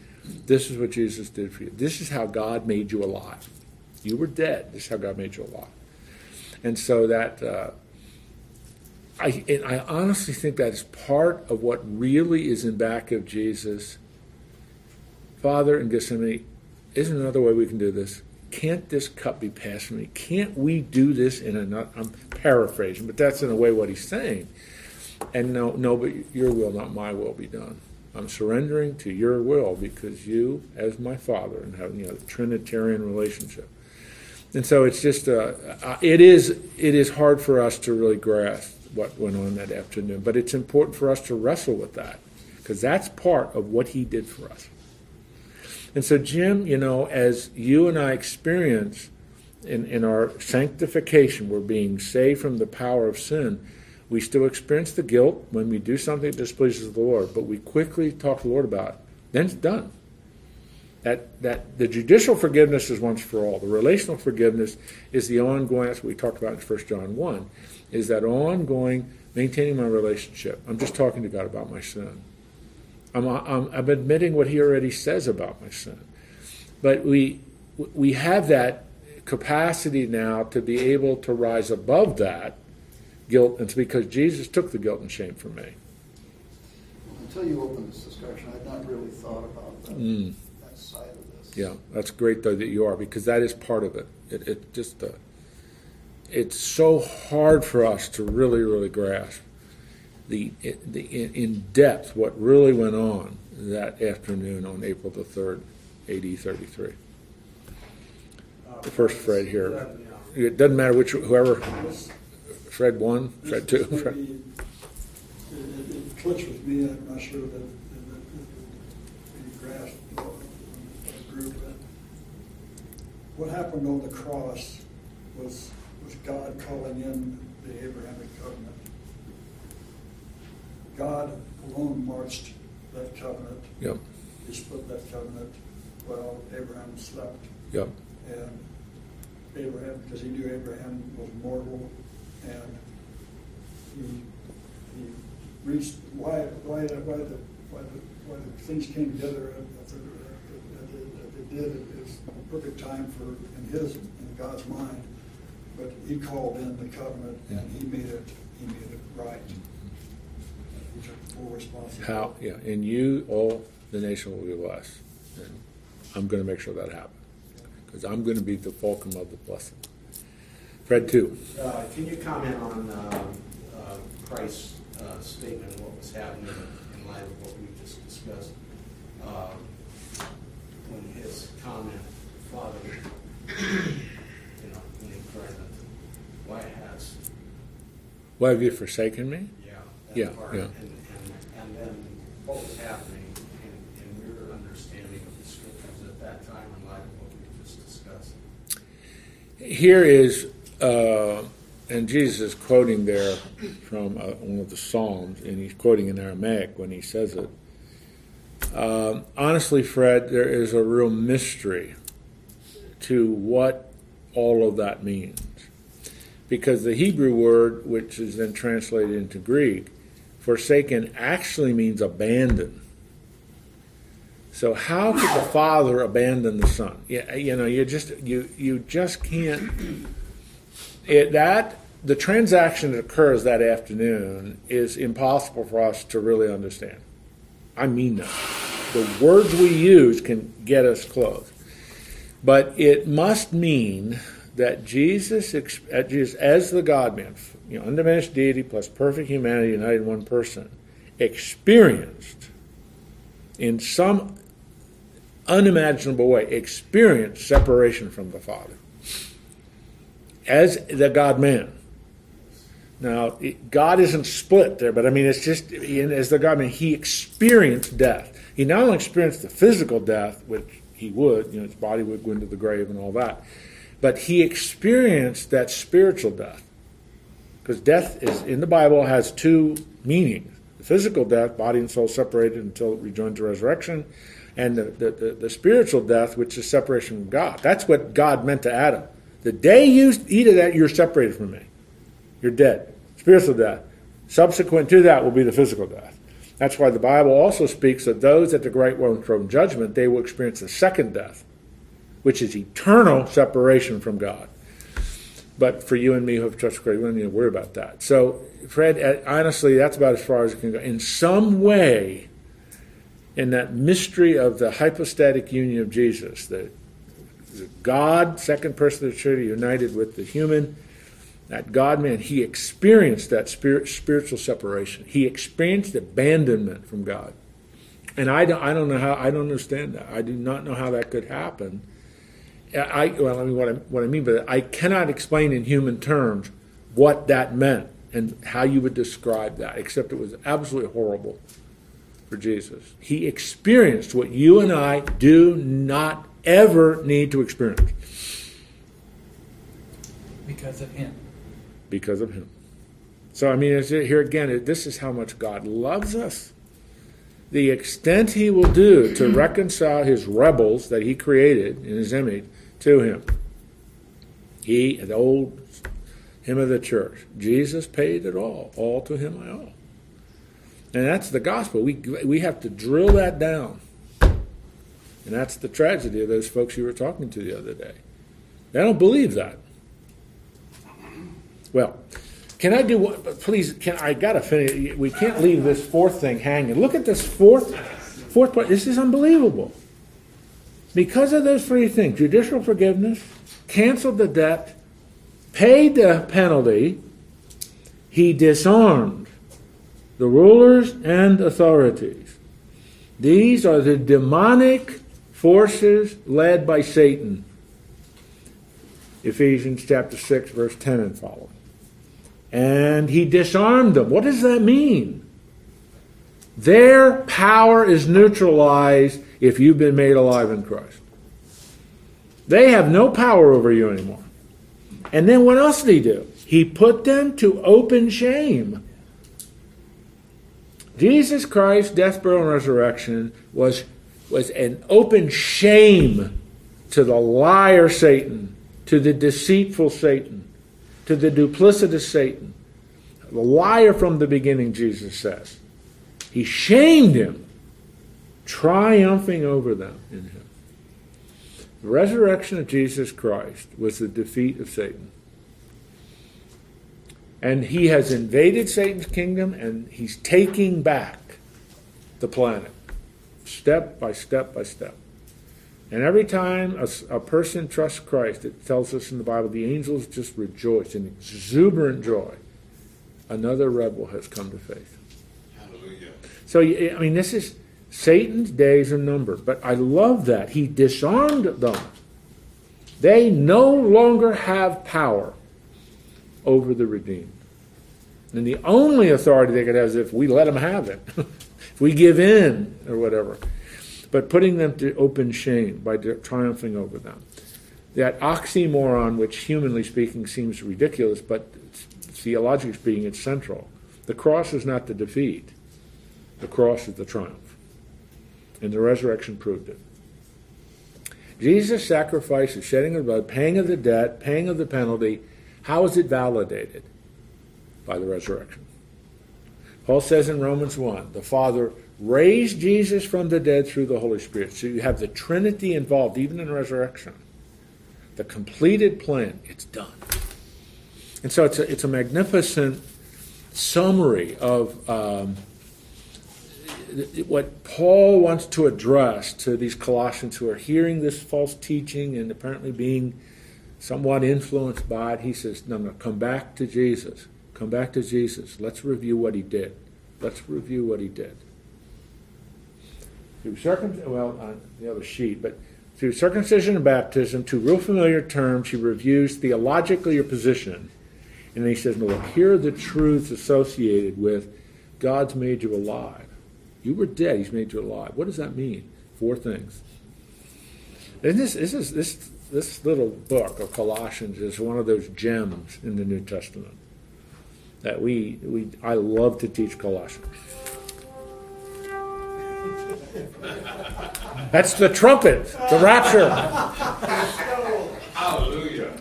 This is what Jesus did for you. This is how God made you alive. You were dead. This is how God made you alive. And so that. Uh, I, and I honestly think that is part of what really is in back of Jesus. Father in Gethsemane, isn't another way we can do this? Can't this cup be passed from me? Can't we do this in another? I'm paraphrasing, but that's in a way what he's saying. And no, no, but your will, not my will, be done. I'm surrendering to your will because you, as my Father, and having you know the Trinitarian relationship. And so it's just uh, uh, it is it is hard for us to really grasp what went on that afternoon. But it's important for us to wrestle with that because that's part of what he did for us. And so, Jim, you know, as you and I experience in, in our sanctification, we're being saved from the power of sin. We still experience the guilt when we do something that displeases the Lord, but we quickly talk to the Lord about it. Then it's done. That, that the judicial forgiveness is once for all. The relational forgiveness is the ongoing, that's what we talked about in 1 John 1 is that ongoing maintaining my relationship. I'm just talking to God about my sin. I'm, I'm, I'm admitting what He already says about my sin. But we, we have that capacity now to be able to rise above that guilt, and it's because Jesus took the guilt and shame from me. Until you open this discussion, I had not really thought about that, Mm. that side of this. Yeah, that's great though that you are because that is part of it. It, it just uh, it's so hard for us to really, really grasp the, the in depth what really went on that afternoon on April the 3rd, AD 33. Uh, The first Fred here. It doesn't matter which, whoever, Fred 1, Fred 2. Fred. It, it- it clicks with me, I'm not sure that you grasp, uh, I agree with that. What happened on the cross was, was God calling in the Abrahamic covenant. God alone marched that covenant. Yep, He split that covenant while Abraham slept. yep, And Abraham, because he knew Abraham was mortal, and he, he reached, why, why, why the, why the, why the things came together at the- at the- that they did, it was a perfect time for, in his, in God's mind. But he called in the covenant, and he made it, he made it right. He took full responsibility. how, yeah, and you, all the nation will be blessed. And I'm going to make sure that happens because I'm going to be the fulcrum of the blessing. Fred too. Uh, Can you comment on um, uh, Christ's uh, statement of what was happening in light of what we just discussed? When his comment, Father, [CLEARS THROAT] you know, when he cried the White Why have you forsaken me? yeah. Yeah, part, yeah. And, and, and then what was happening in, in your understanding of the scriptures at that time in light of what we just discussed? Here is, uh, and Jesus is quoting there from uh, one of the Psalms, and he's quoting in Aramaic when he says it. Um, honestly, Fred, there is a real mystery to what all of that means. Because the Hebrew word, which is then translated into Greek, forsaken actually means abandon. So how could the father abandon the son? Yeah, you know, you just you you just can't. It that the transaction that occurs that afternoon is impossible for us to really understand. I mean that. The words we use can get us close, but it must mean that Jesus, uh, as the God Man, you know, undiminished deity plus perfect humanity united in one person, experienced in some unimaginable way, experienced separation from the Father as the God man. Now, God isn't split there, but I mean, it's just as the God man, he experienced death. He not only experienced the physical death, which he would, you know, his body would go into the grave and all that, but he experienced that spiritual death. Because death is in the Bible has two meanings: the physical death, body and soul separated until it rejoins to resurrection, and the, the, the, the spiritual death, which is separation from God. That's what God meant to Adam. The day you eat of that, you're separated from me. You're dead. Spiritual death. Subsequent to that will be the physical death. That's why the Bible also speaks of those at the great white throne judgment, they will experience the second death, which is eternal separation from God. But for you and me who have trusted Christ, we don't need to worry about that. So, Fred, uh, honestly, that's about as far as it can go. In some way, in that mystery of the hypostatic union of Jesus, the, the God, second person of the Trinity, united with the human, that God man, he experienced that spirit, spiritual separation. He experienced abandonment from God. And I don't, I don't know how, I don't understand that. I do not know how that could happen. I, well, I mean, what I, what I mean by that, I cannot explain in human terms what that meant and how you would describe that, except it was absolutely horrible for Jesus. He experienced what you and I do not ever need to experience. Because of him. Because of him. So, I mean, here again, this is how much God loves us. The extent he will do to [CLEARS THROAT] reconcile his rebels that he created in his image to him. He, the old hymn of the church, Jesus paid it all. All to him I owe. And that's the gospel. We, we have to drill that down. And that's the tragedy of those folks you were talking to the other day. They don't believe that. Well, can I do one? Please, can I got to finish? We can't leave this fourth thing hanging. Look at this fourth, fourth part. This is unbelievable. Because of those three things judicial forgiveness, canceled the debt, paid the penalty, he disarmed the rulers and authorities. These are the demonic forces led by Satan. Ephesians chapter 6, verse 10 and following. And he disarmed them. What does that mean? Their power is neutralized if you've been made alive in Christ. They have no power over you anymore. And then what else did he do? He put them to open shame. Jesus Christ's death, burial, and resurrection was, was an open shame to the liar Satan, to the deceitful Satan, to the duplicitous Satan. The liar from the beginning, Jesus says. He shamed him triumphing over them in him. The resurrection of Jesus Christ was the defeat of Satan. And he has invaded Satan's kingdom and he's taking back the planet, step by step by step. And every time a, a, person trusts Christ, it tells us in the Bible, the angels just rejoice in exuberant joy. Another rebel has come to faith. Hallelujah. So, I mean, this is Satan's days are numbered. But I love that. He disarmed them. They no longer have power over the redeemed. And the only authority they could have is if we let them have it, [LAUGHS] if we give in or whatever. But putting them to open shame by triumphing over them. That oxymoron, which humanly speaking seems ridiculous, but theologically speaking, it's central. The cross is not the defeat, the cross is the triumph. And the resurrection proved it. Jesus' sacrifice, the shedding of blood, paying of the debt, paying of the penalty, how is it validated? By the resurrection. Paul says in Romans 1 the Father raised Jesus from the dead through the Holy Spirit. So you have the Trinity involved, even in resurrection. The completed plan, it's done. And so it's a, it's a magnificent summary of um, what Paul wants to address to these Colossians who are hearing this false teaching and apparently being somewhat influenced by it. He says, No, no, come back to Jesus. Come back to Jesus. Let's review what he did. Let's review what he did. Through circum, well, on the other sheet, but through circumcision and baptism, two real familiar terms, he reviews theologically your position. And then he says, no, look, here are the truths associated with God's made you alive. You were dead, he's made you alive. What does that mean? Four things. And this, this, is, this, this little book of Colossians is one of those gems in the New Testament that we, we I love to teach Colossians. That's the trumpet, the rapture. Hallelujah.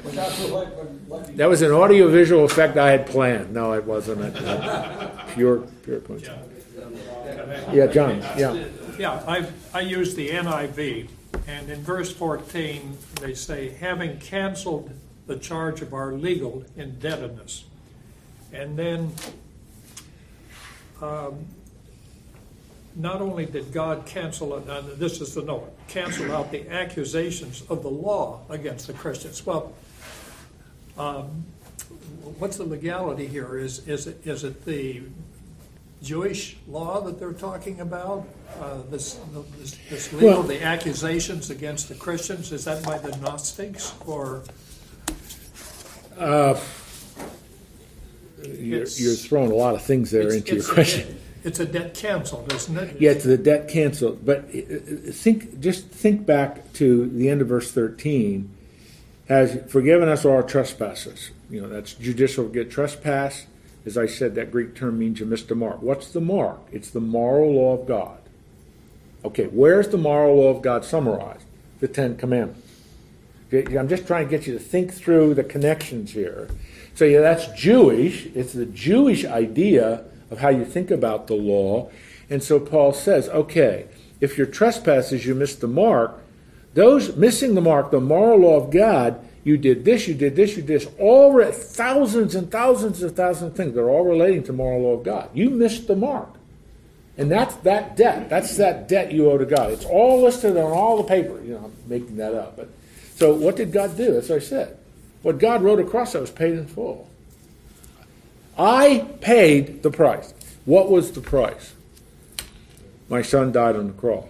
That was an audio-visual effect I had planned. No, it wasn't. A, pure, pure coincidence. Yeah, John. Yeah. Yeah, I, I use the NIV, and in verse 14, they say, having canceled the charge of our legal indebtedness. And then, um, not only did God cancel and this is the note, cancel out the accusations of the law against the Christians. Well, um, what's the legality here? Is, is, it, is it the Jewish law that they're talking about? Uh, this, this, this legal, Well- the accusations against the Christians, is that by the Gnostics or? You're, you're throwing a lot of things there into your question. It's a debt canceled, isn't it? Yeah, it's the debt canceled. But uh, uh, think, just think back to the end of verse 13. Has forgiven us our trespasses. You know, that's judicial get trespass. As I said, that Greek term means you missed a mark. What's the mark? It's the moral law of God. Okay, where's the moral law of God summarized? The Ten Commandments. I'm just trying to get you to think through the connections here. So yeah, that's Jewish. It's the Jewish idea of how you think about the law. And so Paul says, okay, if your trespasses you missed the mark, those missing the mark, the moral law of God, you did this, you did this, you did this, all re- thousands and thousands of thousands of things. They're all relating to moral law of God. You missed the mark. And that's that debt. That's that debt you owe to God. It's all listed on all the paper. You know, I'm making that up. But so what did God do? That's what I said. What God wrote across that was paid in full. I paid the price. What was the price? My son died on the cross.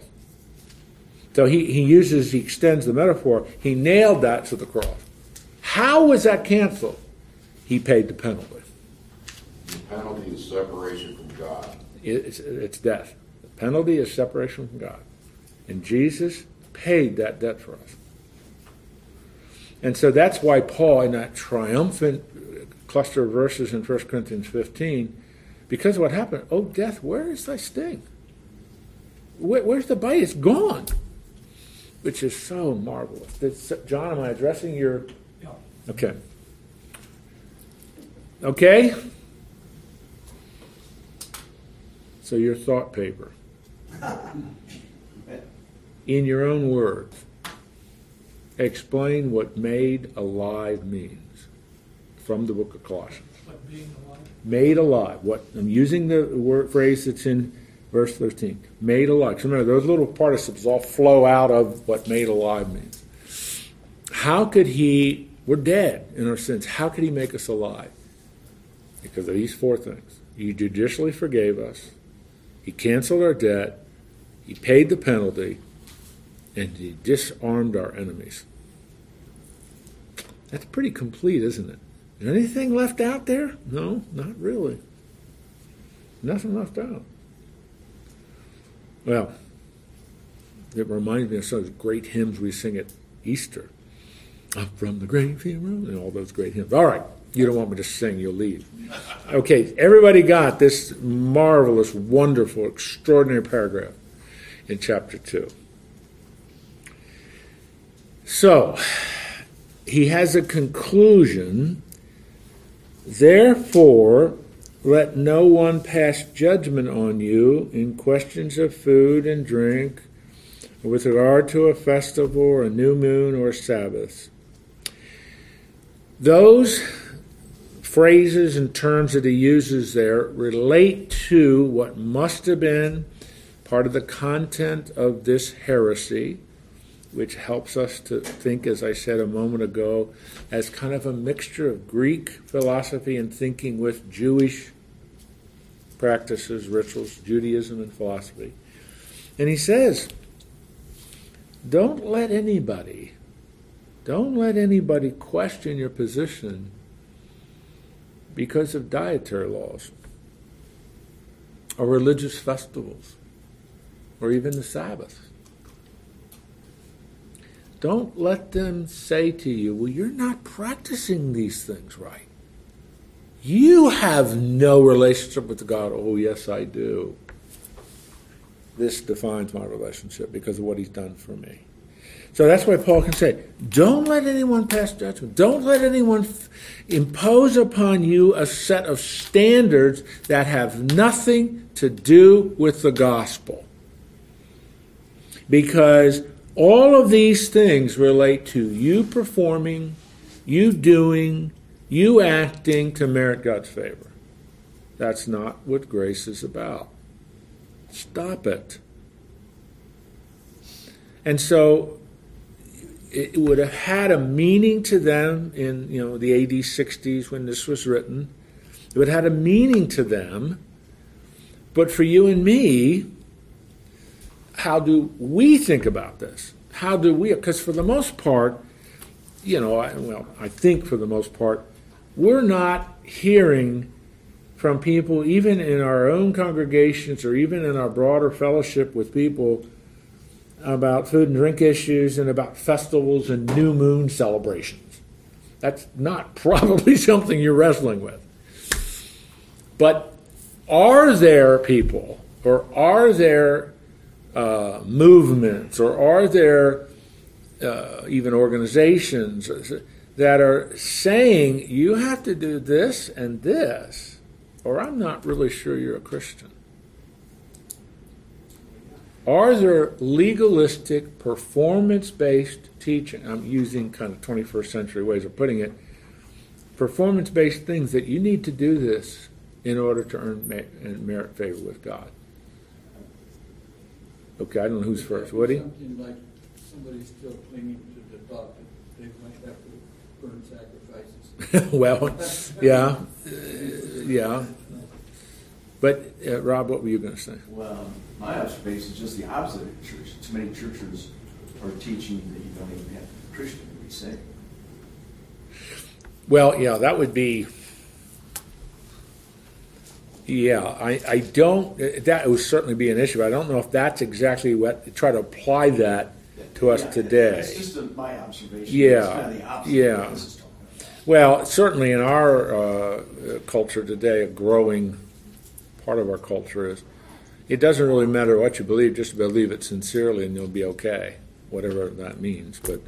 So he, he uses, he extends the metaphor. He nailed that to the cross. How was that canceled? He paid the penalty. The penalty is separation from God. It's, it's death. The penalty is separation from God. And Jesus paid that debt for us. And so that's why Paul, in that triumphant cluster of verses in 1 Corinthians 15, because what happened, oh, death, where is thy sting? Where, where's the bite? It's gone. Which is so marvelous. John, am I addressing your. Yeah. Okay. Okay? So your thought paper. In your own words, explain what made alive means from the book of Colossians. Like being alive? Made alive. What I'm using the word phrase that's in verse 13. Made alive. So remember, those little participles all flow out of what made alive means. How could he? We're dead in our sins. How could he make us alive? Because of these four things. He judicially forgave us. He canceled our debt. He paid the penalty. And he disarmed our enemies. That's pretty complete, isn't it? Anything left out there? No, not really. Nothing left out. Well, it reminds me of some of those great hymns we sing at Easter. Up from the graveyard, and all those great hymns. All right, you don't want me to sing, you'll leave. Okay, everybody got this marvelous, wonderful, extraordinary paragraph in chapter 2. So, he has a conclusion. Therefore, let no one pass judgment on you in questions of food and drink, or with regard to a festival, or a new moon, or Sabbath. Those phrases and terms that he uses there relate to what must have been part of the content of this heresy, which helps us to think, as I said a moment ago, as kind of a mixture of Greek philosophy and thinking with Jewish practices, rituals, Judaism, and philosophy. And he says, don't let anybody, don't let anybody question your position because of dietary laws or religious festivals or even the Sabbath. Don't let them say to you, well, you're not practicing these things right. You have no relationship with God. Oh, yes, I do. This defines my relationship because of what he's done for me. So that's why Paul can say, don't let anyone pass judgment. Don't let anyone f- impose upon you a set of standards that have nothing to do with the gospel. Because all of these things relate to you performing, you doing, you acting to merit God's favor. That's not what grace is about. Stop it. And so it would have had a meaning to them in you know the AD 60s when this was written. It would have had a meaning to them. But for you and me, how do we think about this? How do we? Because for the most part, you know, I, well, I think for the most part, we're not hearing from people, even in our own congregations or even in our broader fellowship with people, about food and drink issues and about festivals and new moon celebrations. That's not [LAUGHS] probably something you're wrestling with. But are there people or are there uh, movements or are there uh, even organizations that are saying you have to do this and this, or I'm not really sure you're a Christian? Are there legalistic, performance based teaching? I'm using kind of 21st century ways of putting it. Performance based things that you need to do this in order to earn merit favor with God. Okay, I don't know who's first. Woody? Something like somebody's still clinging to the thought that they might have to burn sacrifices. [LAUGHS] well, yeah, uh, yeah. But uh, Rob, what were you going to say? Well, my observation is just the opposite of church. Too many churches are teaching that you don't even have to be Christian to be saved. Well, yeah, that would be. Yeah, I, I don't. That would certainly be an issue. I don't know if that's exactly what. Try to apply that to us Yeah, today. That's just a, my observation. Yeah, It's kind of the opposite yeah. of what this is talking about. Well, certainly in our uh, culture today, a growing part of our culture is it doesn't really matter what you believe, just believe it sincerely and you'll be okay, whatever that means. But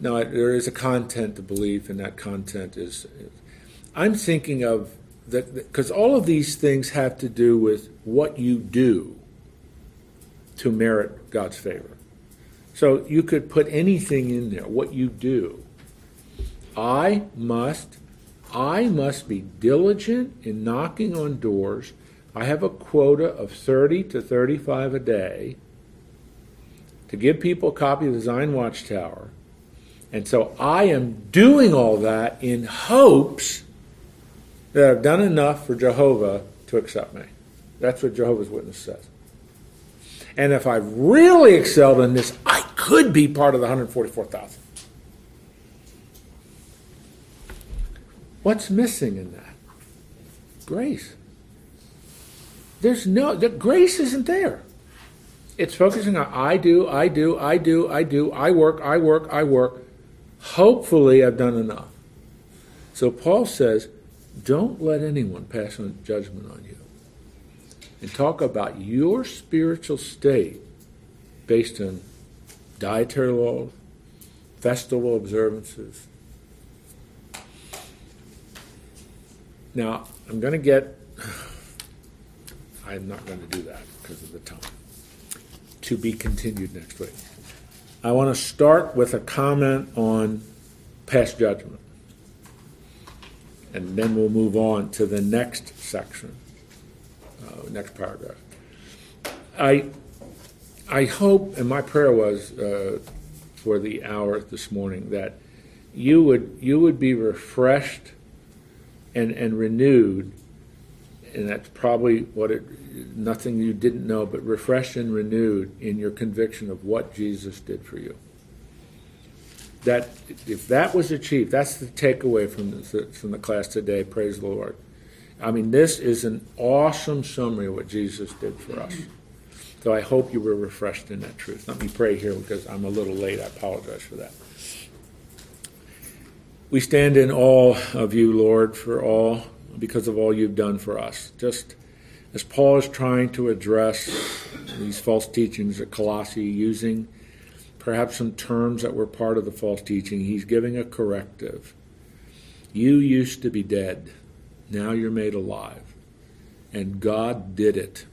no, there is a content to belief, and that content is. I'm thinking of that because all of these things have to do with what you do to merit God's favor. So you could put anything in there, what you do. I must I must be diligent in knocking on doors. I have a quota of 30 to 35 a day to give people a copy of the Zion Watchtower. And so I am doing all that in hopes that I've done enough for Jehovah to accept me. That's what Jehovah's Witness says. And if I've really excelled in this, I could be part of the 144,000. What's missing in that? Grace. There's no, the grace isn't there. It's focusing on I do, I do, I do, I do, I work, I work, I work. Hopefully, I've done enough. So Paul says, don't let anyone pass judgment on you. And talk about your spiritual state based on dietary laws, festival observances. Now, I'm going to get, [SIGHS] I'm not going to do that because of the time. To be continued next week. I want to start with a comment on past judgment. And then we'll move on to the next section, uh, next paragraph. I, I hope, and my prayer was uh, for the hour this morning, that you would, you would be refreshed and, and renewed and that's probably what it, nothing you didn't know, but refreshed and renewed in your conviction of what Jesus did for you. That, if that was achieved, that's the takeaway from the, from the class today. Praise the Lord. I mean, this is an awesome summary of what Jesus did for us. So I hope you were refreshed in that truth. Let me pray here because I'm a little late. I apologize for that. We stand in awe of you, Lord, for all, because of all you've done for us. Just as Paul is trying to address these false teachings at Colossae using perhaps some terms that were part of the false teaching, he's giving a corrective. You used to be dead. Now you're made alive. And God did it.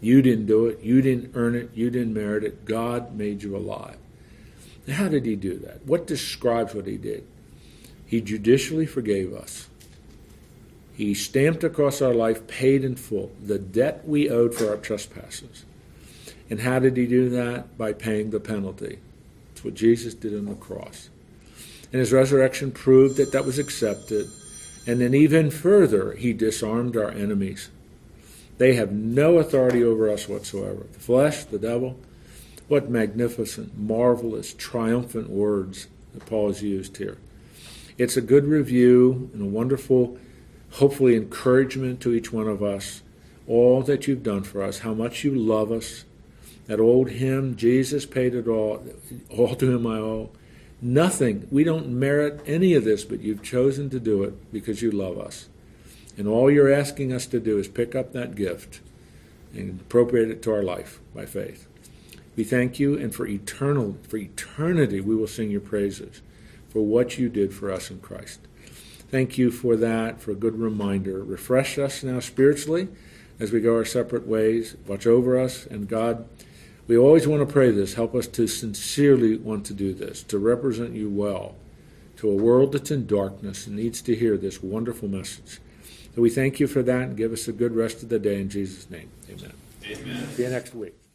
You didn't do it. You didn't earn it. You didn't merit it. God made you alive. How did he do that? What describes what he did? He judicially forgave us. He stamped across our life, paid in full, the debt we owed for our trespasses. And how did he do that? By paying the penalty. That's what Jesus did on the cross. And his resurrection proved that that was accepted. And then, even further, he disarmed our enemies. They have no authority over us whatsoever. The flesh, the devil. What magnificent, marvelous, triumphant words that Paul has used here. It's a good review and a wonderful, hopefully, encouragement to each one of us. All that you've done for us, how much you love us. That old hymn, Jesus paid it all, all to him I owe. Nothing, we don't merit any of this, but you've chosen to do it because you love us. And all you're asking us to do is pick up that gift and appropriate it to our life by faith. We thank you, and for eternal, for eternity, we will sing your praises for what you did for us in Christ. Thank you for that, for a good reminder. Refresh us now spiritually as we go our separate ways. Watch over us, and God, we always want to pray this. Help us to sincerely want to do this, to represent you well to a world that's in darkness and needs to hear this wonderful message. So we thank you for that and give us a good rest of the day in Jesus' name. Amen. Amen. See you next week.